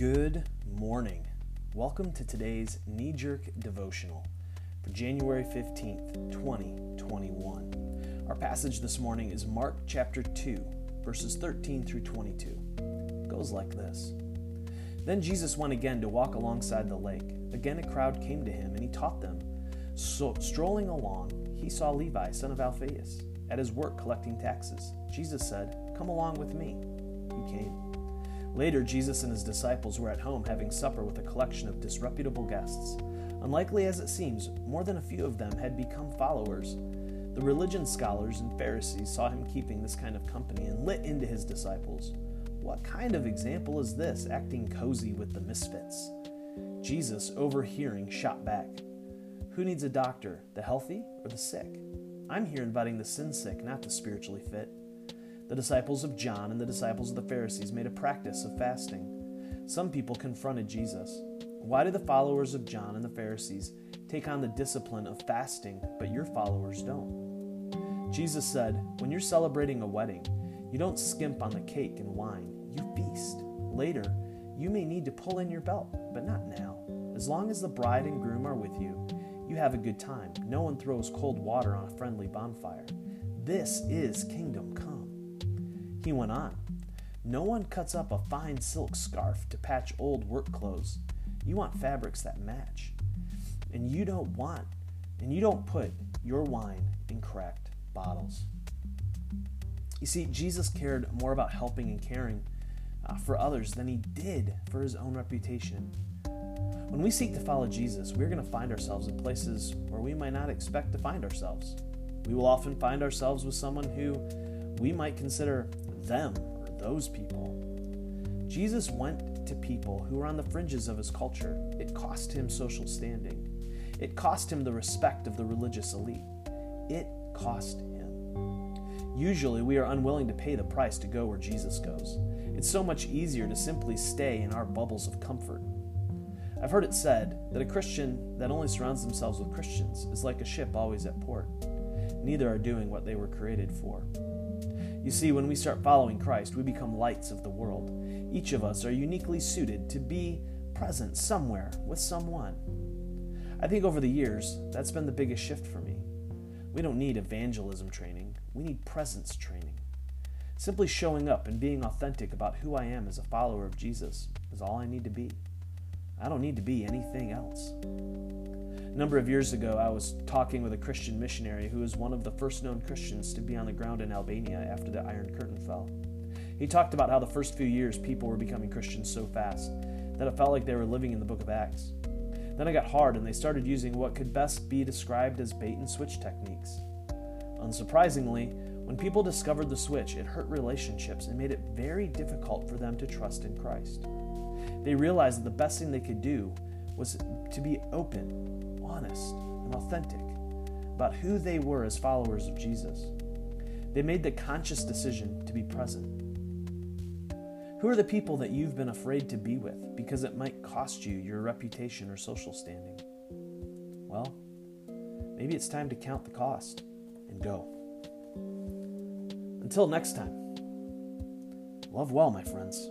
Good morning. Welcome to today's knee jerk devotional for January 15th, 2021. Our passage this morning is Mark chapter 2, verses 13 through 22. It goes like this Then Jesus went again to walk alongside the lake. Again, a crowd came to him, and he taught them. So, strolling along, he saw Levi, son of Alphaeus, at his work collecting taxes. Jesus said, Come along with me. He came. Later, Jesus and his disciples were at home having supper with a collection of disreputable guests. Unlikely as it seems, more than a few of them had become followers. The religion scholars and Pharisees saw him keeping this kind of company and lit into his disciples. What kind of example is this, acting cozy with the misfits? Jesus, overhearing, shot back. Who needs a doctor, the healthy or the sick? I'm here inviting the sin sick, not the spiritually fit. The disciples of John and the disciples of the Pharisees made a practice of fasting. Some people confronted Jesus. Why do the followers of John and the Pharisees take on the discipline of fasting, but your followers don't? Jesus said, When you're celebrating a wedding, you don't skimp on the cake and wine, you feast. Later, you may need to pull in your belt, but not now. As long as the bride and groom are with you, you have a good time. No one throws cold water on a friendly bonfire. This is kingdom come. He went on. No one cuts up a fine silk scarf to patch old work clothes. You want fabrics that match. And you don't want, and you don't put your wine in cracked bottles. You see, Jesus cared more about helping and caring uh, for others than he did for his own reputation. When we seek to follow Jesus, we're going to find ourselves in places where we might not expect to find ourselves. We will often find ourselves with someone who we might consider them or those people. Jesus went to people who were on the fringes of his culture. It cost him social standing, it cost him the respect of the religious elite. It cost him. Usually, we are unwilling to pay the price to go where Jesus goes. It's so much easier to simply stay in our bubbles of comfort. I've heard it said that a Christian that only surrounds themselves with Christians is like a ship always at port. Neither are doing what they were created for. You see, when we start following Christ, we become lights of the world. Each of us are uniquely suited to be present somewhere with someone. I think over the years, that's been the biggest shift for me. We don't need evangelism training, we need presence training. Simply showing up and being authentic about who I am as a follower of Jesus is all I need to be. I don't need to be anything else. A number of years ago, I was talking with a Christian missionary who was one of the first known Christians to be on the ground in Albania after the Iron Curtain fell. He talked about how the first few years people were becoming Christians so fast that it felt like they were living in the book of Acts. Then it got hard and they started using what could best be described as bait and switch techniques. Unsurprisingly, when people discovered the switch, it hurt relationships and made it very difficult for them to trust in Christ. They realized that the best thing they could do was to be open honest and authentic about who they were as followers of Jesus. They made the conscious decision to be present. Who are the people that you've been afraid to be with because it might cost you your reputation or social standing? Well, maybe it's time to count the cost and go. Until next time, love well, my friends.